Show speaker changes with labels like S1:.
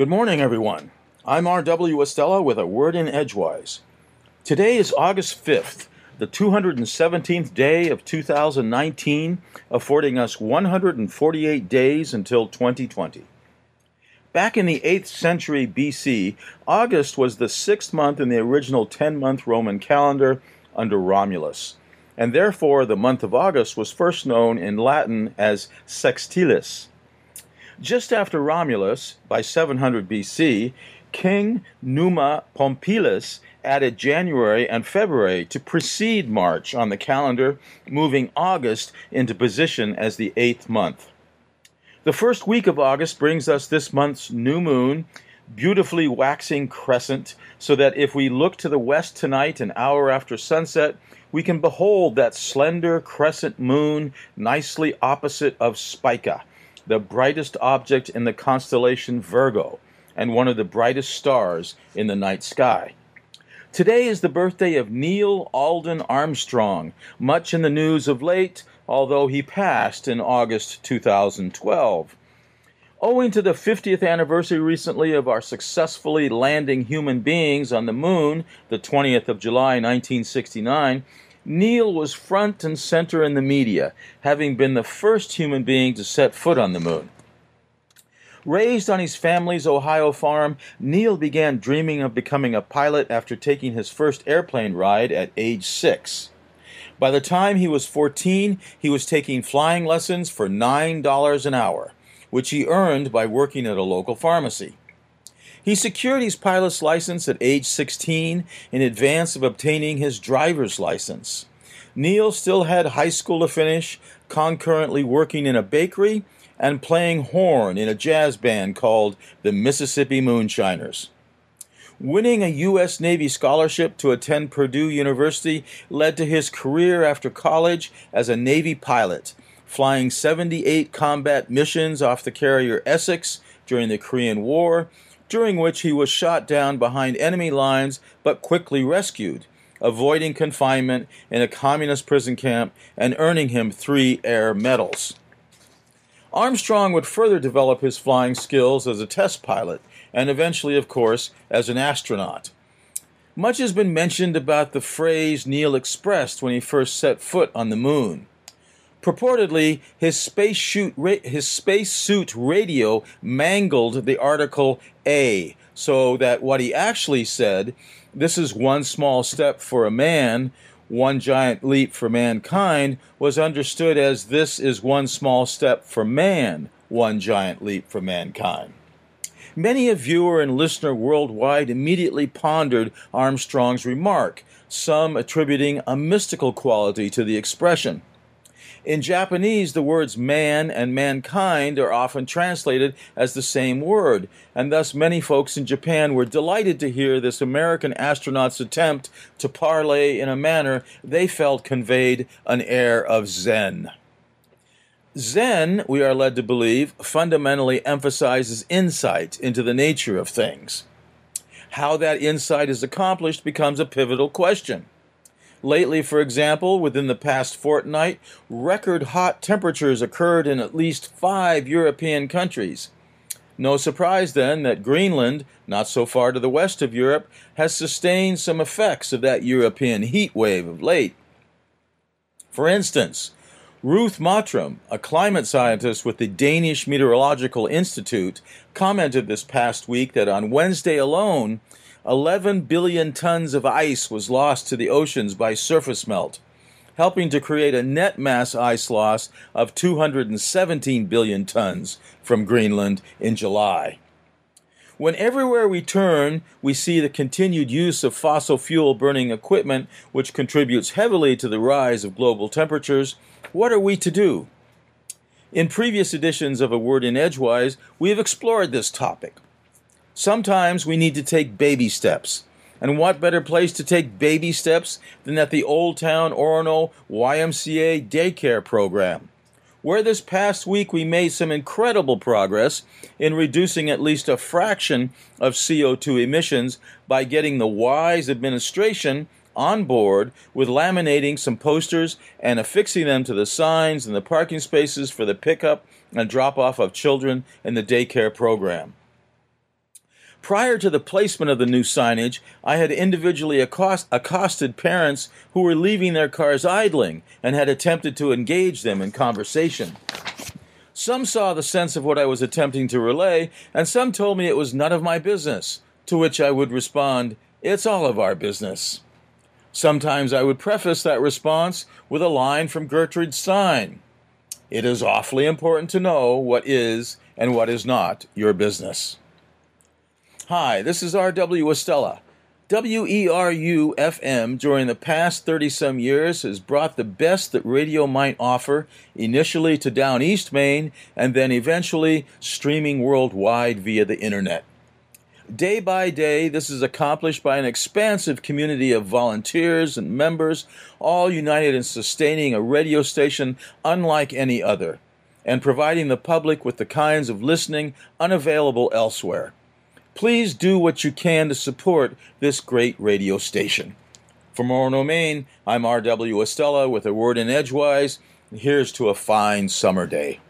S1: Good morning, everyone. I'm R.W. Estela with a word in Edgewise. Today is August 5th, the 217th day of 2019, affording us 148 days until 2020. Back in the 8th century BC, August was the sixth month in the original 10 month Roman calendar under Romulus, and therefore the month of August was first known in Latin as Sextilis. Just after Romulus, by 700 BC, King Numa Pompilius added January and February to precede March on the calendar, moving August into position as the eighth month. The first week of August brings us this month's new moon, beautifully waxing crescent, so that if we look to the west tonight, an hour after sunset, we can behold that slender crescent moon nicely opposite of Spica the brightest object in the constellation Virgo and one of the brightest stars in the night sky. Today is the birthday of Neil Alden Armstrong, much in the news of late, although he passed in August 2012. Owing to the 50th anniversary recently of our successfully landing human beings on the moon, the 20th of July 1969, Neil was front and center in the media, having been the first human being to set foot on the moon. Raised on his family's Ohio farm, Neil began dreaming of becoming a pilot after taking his first airplane ride at age six. By the time he was 14, he was taking flying lessons for $9 an hour, which he earned by working at a local pharmacy. He secured his pilot's license at age 16 in advance of obtaining his driver's license. Neil still had high school to finish, concurrently working in a bakery and playing horn in a jazz band called the Mississippi Moonshiners. Winning a U.S. Navy scholarship to attend Purdue University led to his career after college as a Navy pilot, flying 78 combat missions off the carrier Essex during the Korean War during which he was shot down behind enemy lines but quickly rescued, avoiding confinement in a communist prison camp and earning him three air medals. Armstrong would further develop his flying skills as a test pilot and eventually, of course, as an astronaut. Much has been mentioned about the phrase Neil expressed when he first set foot on the moon. Purportedly, his spacesuit his spacesuit radio mangled the article A, so that what he actually said, "This is one small step for a man." One giant leap for mankind was understood as this is one small step for man, one giant leap for mankind. Many a viewer and listener worldwide immediately pondered Armstrong's remark, some attributing a mystical quality to the expression. In Japanese, the words man and mankind are often translated as the same word, and thus many folks in Japan were delighted to hear this American astronaut's attempt to parlay in a manner they felt conveyed an air of Zen. Zen, we are led to believe, fundamentally emphasizes insight into the nature of things. How that insight is accomplished becomes a pivotal question. Lately, for example, within the past fortnight, record hot temperatures occurred in at least five European countries. No surprise then that Greenland, not so far to the west of Europe, has sustained some effects of that European heat wave of late. For instance, Ruth Mottram, a climate scientist with the Danish Meteorological Institute, commented this past week that on Wednesday alone, 11 billion tons of ice was lost to the oceans by surface melt, helping to create a net mass ice loss of 217 billion tons from Greenland in July. When everywhere we turn, we see the continued use of fossil fuel burning equipment, which contributes heavily to the rise of global temperatures, what are we to do? In previous editions of A Word in Edgewise, we have explored this topic. Sometimes we need to take baby steps. And what better place to take baby steps than at the Old Town Orono YMCA daycare program, where this past week we made some incredible progress in reducing at least a fraction of CO2 emissions by getting the WISE administration on board with laminating some posters and affixing them to the signs and the parking spaces for the pickup and drop off of children in the daycare program. Prior to the placement of the new signage, I had individually accost- accosted parents who were leaving their cars idling and had attempted to engage them in conversation. Some saw the sense of what I was attempting to relay, and some told me it was none of my business, to which I would respond, It's all of our business. Sometimes I would preface that response with a line from Gertrude Stein It is awfully important to know what is and what is not your business. Hi, this is R.W. Estela. WERU FM during the past 30 some years has brought the best that radio might offer, initially to Down East Maine and then eventually streaming worldwide via the internet. Day by day, this is accomplished by an expansive community of volunteers and members, all united in sustaining a radio station unlike any other, and providing the public with the kinds of listening unavailable elsewhere. Please do what you can to support this great radio station. From Orono, Maine, I'm R.W. Estela with a word in Edgewise. Here's to a fine summer day.